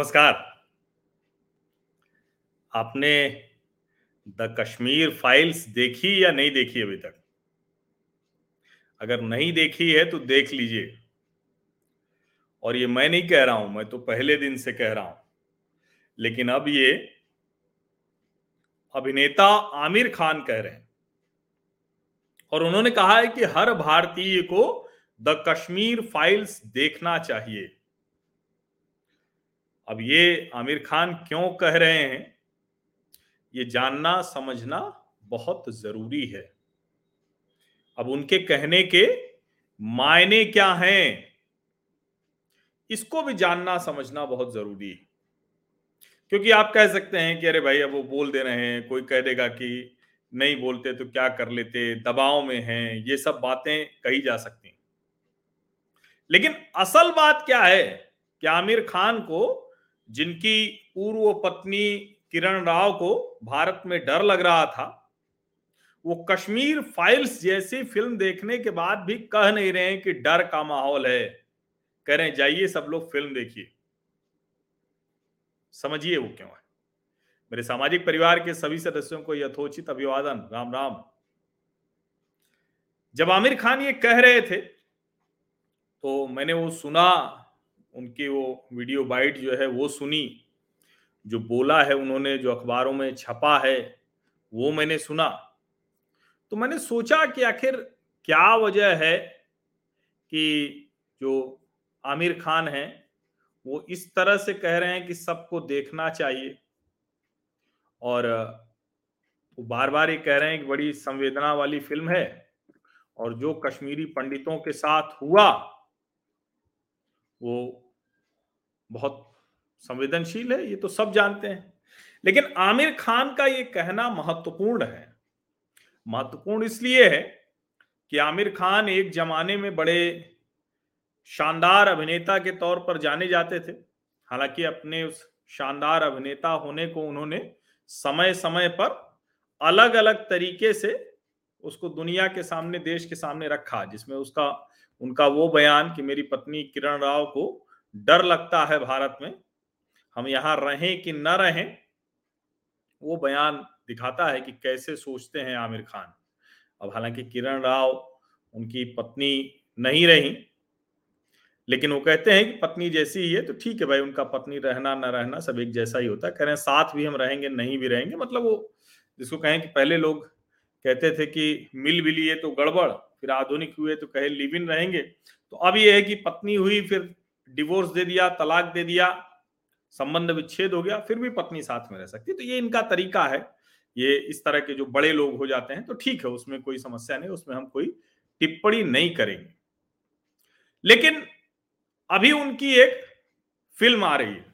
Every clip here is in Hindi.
नमस्कार। आपने द कश्मीर फाइल्स देखी या नहीं देखी अभी तक? अगर नहीं देखी है तो देख लीजिए। और ये मैं नहीं कह रहा हूँ, मैं तो पहले दिन से कह रहा हूँ। लेकिन अब ये अभिनेता आमिर खान कह रहे हैं। और उन्होंने कहा है कि हर भारतीय को द कश्मीर फाइल्स देखना चाहिए। अब ये आमिर खान क्यों कह रहे हैं? ये जानना, समझना बहुत ज़रूरी है। अब उनके कहने के मायने क्या हैं? इसको भी जानना, समझना बहुत ज़रूरी है। क्योंकि आप कह सकते हैं कि, अरे भाई, अब वो बोल दे रहे हैं, कोई कह देगा कि नहीं बोलते तो क्या कर लेते, दबाव में हैं। ये सब बातें कही जा सकती लेकिन असल बात क्या है कि आमिर खान को जिनकी पूर्व पत्नी किरण राव को भारत में डर लग रहा था, वो कश्मीर फाइल्स जैसी फ़िल्म देखने के बाद भी कह नहीं रहे हैं कि डर का माहौल है। कह रहे जाइए सब लोग फ़िल्म देखिए। समझिए वो क्यों है? मेरे सामाजिक परिवार के सभी सदस्यों को यथोचित अभिवादन। राम राम। जब आमिर खान ये कह रहे थे तो मैंने वो सुना उनकी वो वीडियो बाइट जो है वो सुनी, जो बोला है उन्होंने, जो अखबारों में छपा है, वो मैंने सुना। तो मैंने सोचा कि आखिर क्या वजह है कि जो आमिर खान है, वो इस तरह से कह रहे हैं कि सबको देखना चाहिए। और, वो बार बार ये कह रहे हैं कि बड़ी संवेदना वाली फ़िल्म है, और जो कश्मीरी पंडितों के साथ हुआ, वो बहुत संवेदनशील है, ये तो सब जानते हैं। लेकिन आमिर खान का ये कहना महत्वपूर्ण है। महत्वपूर्ण इसलिए है कि आमिर खान एक जमाने में बड़े शानदार अभिनेता के तौर पर जाने जाते थे। हालाँकि अपने उस शानदार अभिनेता होने को उन्होंने समय समय पर अलग अलग तरीके से उसको दुनिया के सामने, देश के सामने रखा, जिसमें उसका, उनका वो बयान कि मेरी पत्नी किरण राव को डर लगता है भारत में। हम यहाँ रहें कि न रहें, वो बयान दिखाता है कि कैसे सोचते हैं आमिर खान। अब हालाँकि किरण राव उनकी पत्नी नहीं रही, लेकिन वो कहते हैं कि पत्नी जैसी ही है तो ठीक है भाई, उनका पत्नी रहना, ना रहना सब एक जैसा ही होता है। कह रहे हैं, साथ भी हम रहेंगे, नहीं भी रहेंगे मतलब वो जिसको कहें कि पहले लोग कहते थे कि मिल भी लिए तो गड़बड़, फिर आधुनिक हुए तो कहे लिव इन रहेंगे। तो अब ये है कि पत्नी हुई, फिर डिवोर्स दे दिया, तलाक दे दिया, संबंध विच्छेद हो गया, फिर भी पत्नी साथ में रह सकती तो ये इनका तरीका है। ये इस तरह के जो बड़े लोग हो जाते हैं तो ठीक है, उसमें कोई समस्या नहीं, उसमें हम कोई टिप्पणी नहीं करेंगे। लेकिन अभी उनकी एक फ़िल्म आ रही है,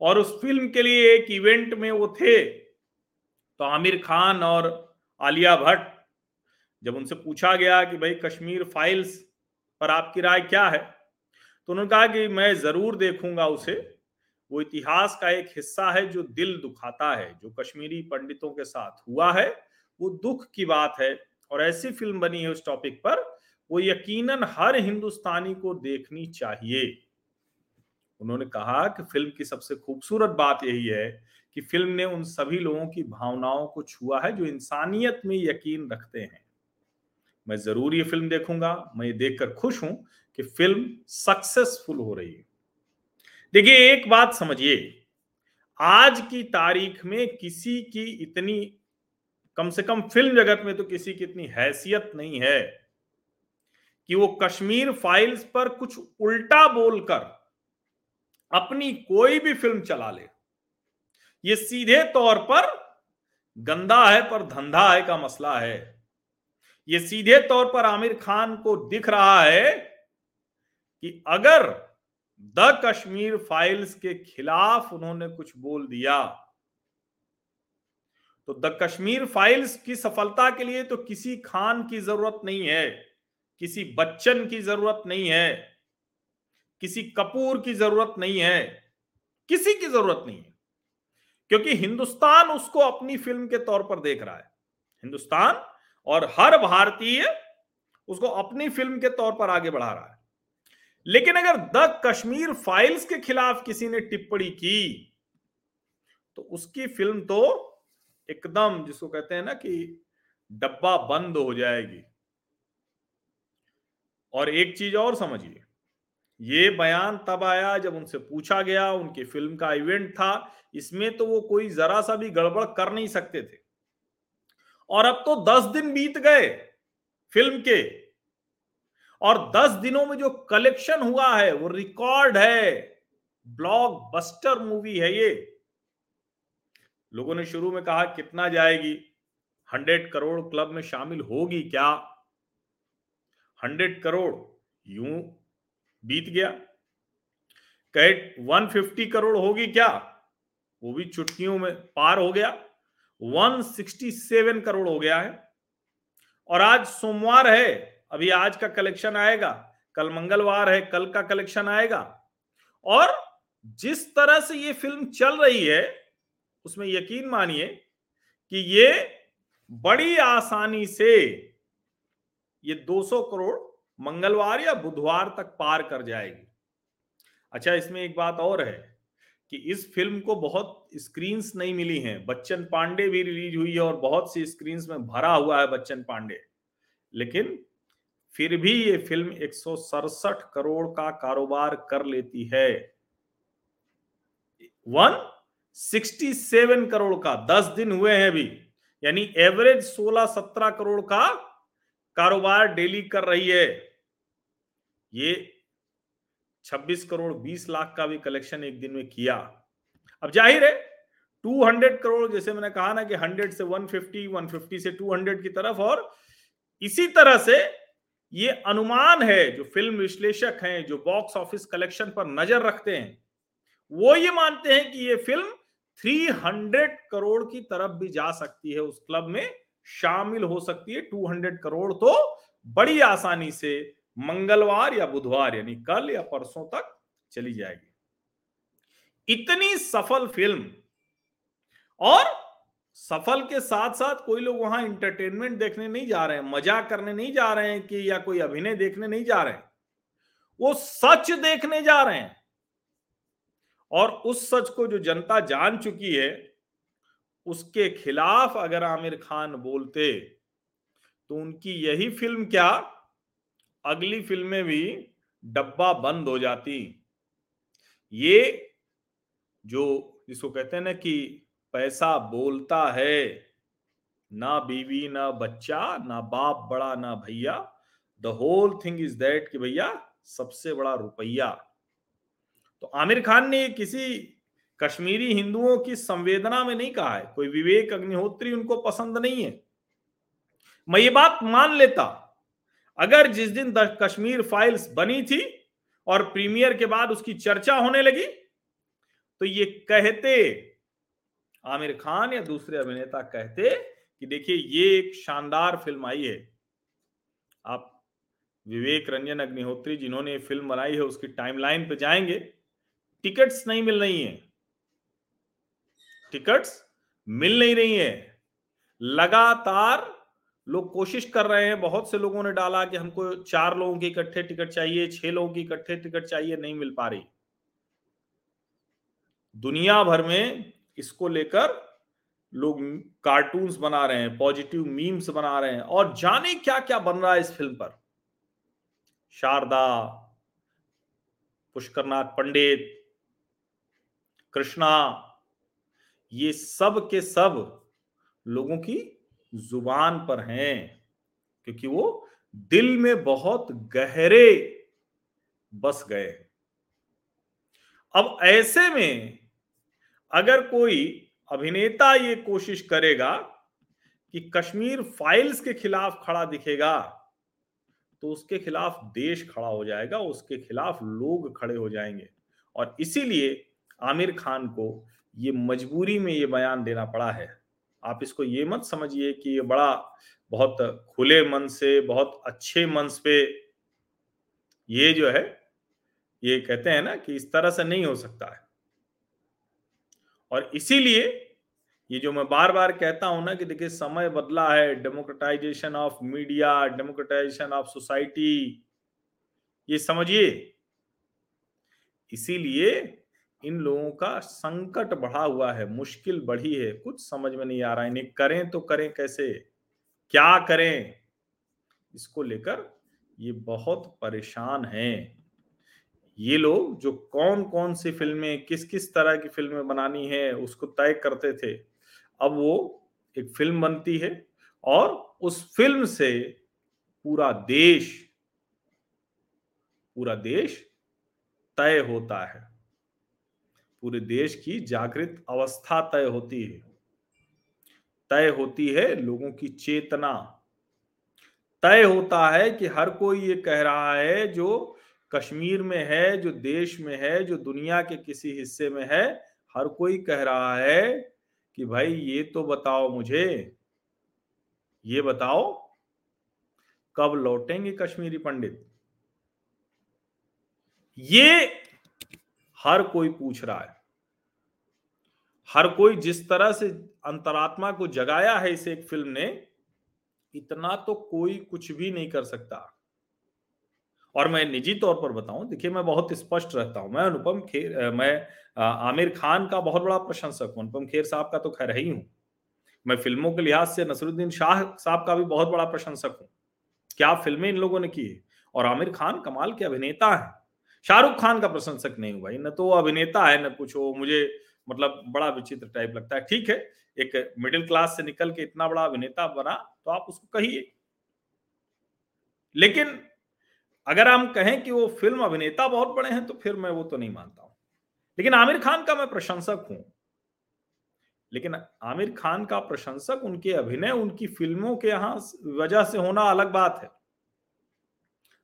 और उस फ़िल्म के लिए एक इवेंट में वो थे तो आमिर खान और आलिया भट्ट, जब उनसे पूछा गया कि भाई कश्मीर फाइल्स पर आपकी राय क्या है तो उन्होंने कहा कि मैं ज़रूर देखूँगा उसे। वो इतिहास का एक हिस्सा है जो दिल दुखाता है, जो कश्मीरी पंडितों के साथ हुआ है, वो दुख की बात है और ऐसी फ़िल्म बनी है उस टॉपिक पर, वो यकीनन हर हिंदुस्तानी को देखनी चाहिए। उन्होंने कहा कि फ़िल्म की सबसे खूबसूरत बात यही है कि फ़िल्म ने उन सभी लोगों की भावनाओं को छुआ है जो इंसानियत में यकीन रखते हैं। मैं ज़रूर ये फ़िल्म देखूँगा, मैं ये देखकर खुश हूँ कि फ़िल्म सक्सेसफुल हो रही है। देखिए, एक बात समझिए, आज की तारीख में किसी की इतनी, कम से कम फ़िल्म जगत में तो किसी की इतनी हैसियत नहीं है कि वो कश्मीर फाइल्स पर कुछ उल्टा बोलकर अपनी कोई भी फ़िल्म चला ले। ये सीधे तौर पर गंदा है पर धंधा है का मसला है। ये सीधे तौर पर आमिर खान को दिख रहा है कि अगर द कश्मीर फाइल्स के खिलाफ उन्होंने कुछ बोल दिया तो द कश्मीर फाइल्स की सफलता के लिए तो किसी खान की ज़रूरत नहीं है, किसी बच्चन की ज़रूरत नहीं है, किसी कपूर की ज़रूरत नहीं है, किसी की ज़रूरत नहीं है। क्योंकि हिंदुस्तान उसको अपनी फ़िल्म के तौर पर देख रहा है। हिंदुस्तान और हर भारतीय उसको अपनी फ़िल्म के तौर पर आगे बढ़ा रहा है। लेकिन अगर द कश्मीर फाइल्स के खिलाफ किसी ने टिप्पणी की तो उसकी फ़िल्म तो एकदम जिसको कहते हैं ना कि डब्बा बंद हो जाएगी। और एक चीज़ और समझिए, ये बयान तब आया जब उनसे पूछा गया, उनकी फ़िल्म का इवेंट था, इसमें तो वो कोई जरा सा भी गड़बड़ कर नहीं सकते थे। और अब तो दस दिन बीत गए फ़िल्म के। और दस दिनों में जो कलेक्शन हुआ है, वो रिकॉर्ड है। ब्लॉक बस्टर मूवी है ये। लोगों ने शुरू में कहा, कितना जाएगी? हंड्रेड करोड़ क्लब में शामिल होगी क्या? हंड्रेड करोड़ यूँ बीत गया। कहे 150 करोड़ होगी क्या? वो भी चुटकियों में पार हो गया। 167 करोड़ हो गया है। और आज सोमवार है, अभी आज का कलेक्शन आएगा, कल मंगलवार है, कल का कलेक्शन आएगा। और जिस तरह से ये फ़िल्म चल रही है, उसमें यकीन मानिए कि ये बड़ी आसानी से ये 200 करोड़ मंगलवार या बुधवार तक पार कर जाएगी। अच्छा इसमें एक बात और है कि इस फ़िल्म को बहुत स्क्रीन नहीं मिली हैं। बच्चन पांडे भी रिलीज़ हुई है और बहुत सी स्क्रीन में भरा हुआ है बच्चन पांडे। लेकिन फिर भी ये फ़िल्म एक सौ सड़सठ करोड़ का कारोबार कर लेती है। वन सिक्सटी सेवन करोड़ का, दस दिन हुए हैं अभी। यानी एवरेज सोलह सत्रह करोड़ का कारोबार डेली कर रही है। ये 26 करोड़ 20 लाख का भी कलेक्शन एक दिन में किया। अब ज़ाहिर है 200 करोड़, जैसे मैंने कहा ना कि 100 से 150 150 से 200 की तरफ़, और इसी तरह से ये अनुमान है, जो फ़िल्म विश्लेषक हैं, जो बॉक्स ऑफ़िस कलेक्शन पर नज़र रखते हैं, वो ये मानते हैं कि ये फ़िल्म 300 करोड़ की तरफ़ भी जा सकती है, उस क्लब में शामिल हो सकती है। 200 करोड़ तो बड़ी आसानी से मंगलवार या बुधवार, यानी कल या परसों तक चली जाएगी। इतनी सफल फ़िल्म और सफल के साथ साथ कोई लोग वहाँ इंटरटेनमेंट देखने नहीं जा रहे हैं मज़ा करने नहीं जा रहे हैं कि या कोई अभिनय देखने नहीं जा रहे हैं। वो सच देखने जा रहे हैं। और उस सच को जो जनता जान चुकी है, उसके खिलाफ अगर आमिर खान बोलते तो उनकी यही फ़िल्म क्या अगली फ़िल्में भी डब्बा बंद हो जाती। ये जो जिसको कहते हैं ना कि पैसा बोलता है, ना बीवी, ना बच्चा, ना बाप बड़ा, ना भैया the whole thing is that कि भैया सबसे बड़ा रुपया। तो आमिर खान ने किसी कश्मीरी हिंदुओं की संवेदना में नहीं कहा है। कोई विवेक अग्निहोत्री उनको पसंद नहीं है। मैं ये बात मान लेता। अगर जिस दिन कश्मीर फाइल्स बनी थी और प्रीमियर के बाद उसकी चर्चा होने लगी तो ये कहते, आमिर खान या दूसरे अभिनेता कहते कि देखिए, ये एक शानदार फ़िल्म आई है। आप विवेक रंजन अग्निहोत्री जिन्होंने फ़िल्म बनाई है, उसकी टाइमलाइन पे जाएँगे। टिकट्स नहीं मिल रही है। टिकट्स मिल नहीं रही है। लगातार लोग कोशिश कर रहे हैं, बहुत से लोगों ने डाला कि हमको चार लोगों की इकट्ठे टिकट चाहिए, छह लोगों की इकट्ठे टिकट चाहिए, नहीं मिल पा रही। दुनिया भर में इसको लेकर लोग कार्टून्स बना रहे हैं, पॉजिटिव मीम्स बना रहे हैं, और जाने क्या क्या बन रहा है इस फ़िल्म पर। शारदा, पुष्करनाथ पंडित, कृष्णा, ये सब के सब लोगों की ज़ुबान पर हैं, क्योंकि वो दिल में बहुत गहरे बस गए अब ऐसे में अगर कोई अभिनेता ये कोशिश करेगा कि कश्मीर फाइल्स के खिलाफ खड़ा दिखेगा तो उसके खिलाफ देश खड़ा हो जाएगा, उसके खिलाफ लोग खड़े हो जाएँगे। और इसीलिए आमिर खान को ये मजबूरी में ये बयान देना पड़ा है। आप इसको ये मत समझिए कि ये बड़ा बहुत खुले मन से, बहुत अच्छे मन पे ये जो है, ये कहते हैं ना कि इस तरह से नहीं हो सकता है। और इसीलिए ये जो मैं बार बार कहता हूँ ना कि देखिए समय बदला है democratization of media democratization of society ये समझिए। इसीलिए इन लोगों का संकट बढ़ा हुआ है, मुश्किल बढ़ी है। कुछ समझ में नहीं आ रहा है, इन्हें करें तो करें कैसे? क्या करें? इसको लेकर ये बहुत परेशान हैं। ये लोग जो कौन कौन सी फ़िल्में किस किस तरह की फ़िल्में बनानी है, उसको तय करते थे। अब वो एक फ़िल्म बनती है और उस फ़िल्म से पूरा देश पूरा देश तय होता है। पूरे देश की जागृत अवस्था तय होती है। तय होती है लोगों की चेतना। तय होता है कि हर कोई ये कह रहा है, जो कश्मीर में है, जो देश में है, जो दुनिया के किसी हिस्से में है, हर कोई कह रहा है कि भाई, ये तो बताओ मुझे। ये बताओ, कब लौटेंगे कश्मीरी पंडित? ये हर कोई पूछ रहा है। हर कोई जिस तरह से अंतरात्मा को जगाया है इस एक फ़िल्म ने, इतना तो कोई कुछ भी नहीं कर सकता। और मैं निजी तौर पर बताऊँ, देखिए मैं बहुत स्पष्ट रहता हूँ। मैं अनुपम खेर मैं आमिर खान का बहुत बड़ा प्रशंसक हूँ। अनुपम खेर साहब का तो खैर ही हूँ मैं फ़िल्मों के लिहाज से नसरुद्दीन शाह साहब का भी बहुत बड़ा प्रशंसक हूँ। क्या फ़िल्में इन लोगों ने की और आमिर खान कमाल के अभिनेता है। शाहरुख खान का प्रशंसक नहीं हूँ भाई, न तो वो अभिनेता है, न कुछ, वो मुझे मतलब बड़ा विचित्र टाइप लगता है। ठीक है, एक मिडिल क्लास से निकल के इतना बड़ा अभिनेता बना तो आप उसको कहिए। लेकिन अगर हम कहें कि वो फ़िल्म अभिनेता बहुत बड़े हैं तो फिर मैं वो तो नहीं मानता हूँ। लेकिन आमिर खान का मैं प्रशंसक हूँ। लेकिन आमिर खान का प्रशंसक, उनके अभिनय, उनकी फ़िल्मों के यहाँ वजह से होना अलग बात है।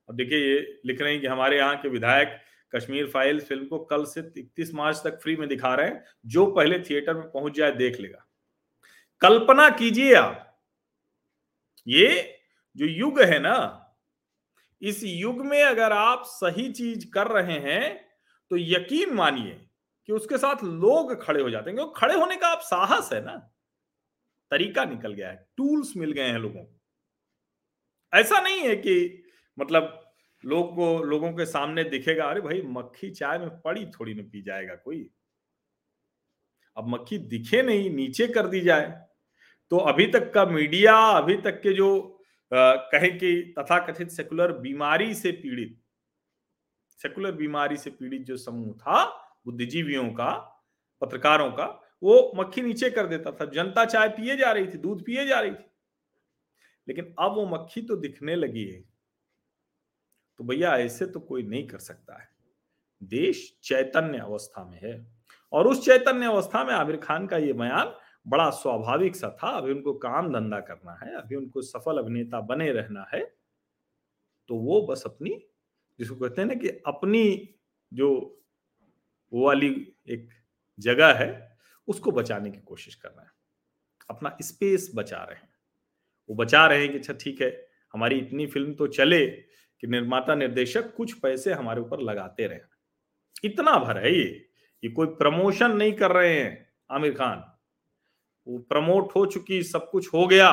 अब देखिए, ये लिख रहे हैं कि हमारे यहाँ के विधायक कश्मीर फ़ाइल फ़िल्म को कल से इकतीस मार्च तक फ्री में दिखा रहे हैं, जो पहले थिएटर में पहुँच जाए देख लेगा। कल्पना कीजिए आप, ये जो युग है ना, इस युग में अगर आप सही चीज़ कर रहे हैं तो यकीन मानिए कि उसके साथ लोग खड़े हो जाते हैं, क्योंकि खड़े होने का आप साहस है ना। तरीका निकल गया है, टूल्स मिल गए हैं लोगों को। ऐसा नहीं है कि मतलब लोग को, लोगों के सामने दिखेगा, अरे भाई, मक्खी चाय में पड़ी, थोड़ी ना पी जाएगा कोई। अब मक्खी दिखे नहीं, नीचे कर दी जाए। तो अभी तक का मीडिया, अभी तक के जो कहें कि तथाकथित सेकुलर बीमारी से पीड़ित, सेकुलर बीमारी से पीड़ित जो समूह था, बुद्धिजीवियों का, पत्रकारों का, वो मक्खी नीचे कर देता था। जनता चाय पिए जा रही थी, दूध पिए जा रही थी। लेकिन अब वो मक्खी तो दिखने लगी है। तो भैया ऐसे तो कोई नहीं कर सकता है। देश चैतन्य अवस्था में है और उस चैतन्य अवस्था में आमिर खान का ये बयान बड़ा स्वाभाविक सा था। अभी उनको काम धंधा करना है, अभी उनको सफल अभिनेता बने रहना है तो वो बस अपनी जिसको कहते हैं ना कि अपनी जो वो वाली एक जगह है, उसको बचाने की कोशिश कर रहे हैं। अपना स्पेस बचा रहे हैं। वो बचा रहे हैं कि अच्छा ठीक है, हमारी इतनी फ़िल्म तो चले कि निर्माता निर्देशक कुछ पैसे हमारे ऊपर लगाते रहे। इतना भर है ये ये कोई प्रमोशन नहीं कर रहे हैं, आमिर खान। वो प्रमोट हो चुकी, सब कुछ हो गया।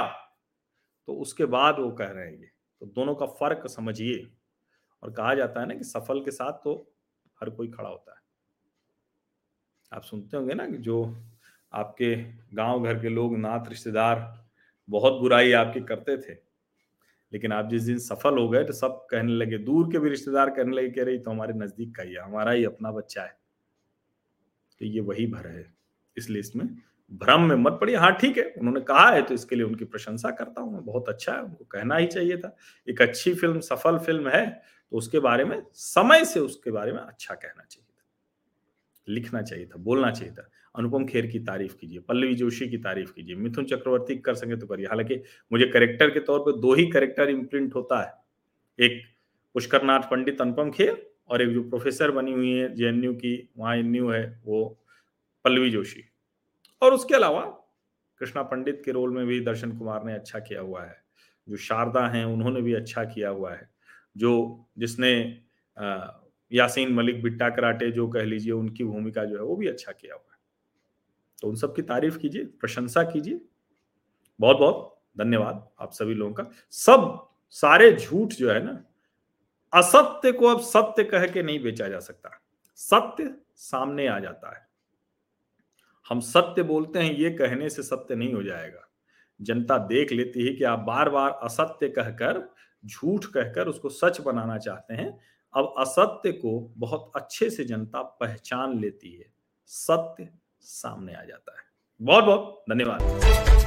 तो उसके बाद वो कह रहे हैं ये। तो दोनों का फ़र्क समझिए। और कहा जाता है ना कि सफल के साथ तो हर कोई खड़ा होता है। आप सुनते होंगे ना कि जो आपके गाँव घर के लोग, नात रिश्तेदार, बहुत बुराई आपकी करते थे। लेकिन आप जिस दिन सफल हो गए तो सब कहने लगे, दूर के भी रिश्तेदार कहने लगे कह रही तो हमारे नज़दीक का ही है, हमारा ही अपना बच्चा है। तो ये वही भर है। इसलिए इसमें भ्रम में मत पड़िए। हाँ ठीक है, उन्होंने कहा है तो इसके लिए उनकी प्रशंसा करता हूँ मैं, बहुत अच्छा है, उनको कहना ही चाहिए था। एक अच्छी फ़िल्म, सफल फ़िल्म है तो उसके बारे में, समय से उसके बारे में अच्छा कहना चाहिए था, लिखना चाहिए था, बोलना चाहिए था। अनुपम खेर की तारीफ़ कीजिए, पल्लवी जोशी की तारीफ़ कीजिए, मिथुन चक्रवर्ती कर सके तो करिए। हालाँकि मुझे करेक्टर के तौर पर दो ही करेक्टर इम्प्रिंट होता है। एक पुष्कर नाथ पंडित अनुपम खेर और एक जो प्रोफेसर बनी हुई है जेएनयू की, वहाँ एन है, वो पल्लवी जोशी। और उसके अलावा कृष्णा पंडित के रोल में भी दर्शन कुमार ने अच्छा किया हुआ है। जो शारदा हैं, उन्होंने भी अच्छा किया हुआ है। जो जिसने यासीन मलिक बिट्टा कराटे जो कह लीजिए, उनकी भूमिका जो है, वो भी अच्छा किया हुआ है। तो उन सब की तारीफ़ कीजिए, प्रशंसा कीजिए। बहुत बहुत धन्यवाद आप सभी लोगों का। सब, सारे झूठ जो है ना, असत्य को अब सत्य कह के नहीं बेचा जा सकता। सत्य सामने आ जाता है। हम सत्य बोलते हैं, ये कहने से सत्य नहीं हो जाएगा। जनता देख लेती है कि आप बार बार असत्य कहकर, झूठ कहकर उसको सच बनाना चाहते हैं। अब असत्य को बहुत अच्छे से जनता पहचान लेती है। सत्य सामने आ जाता है। बहुत बहुत धन्यवाद।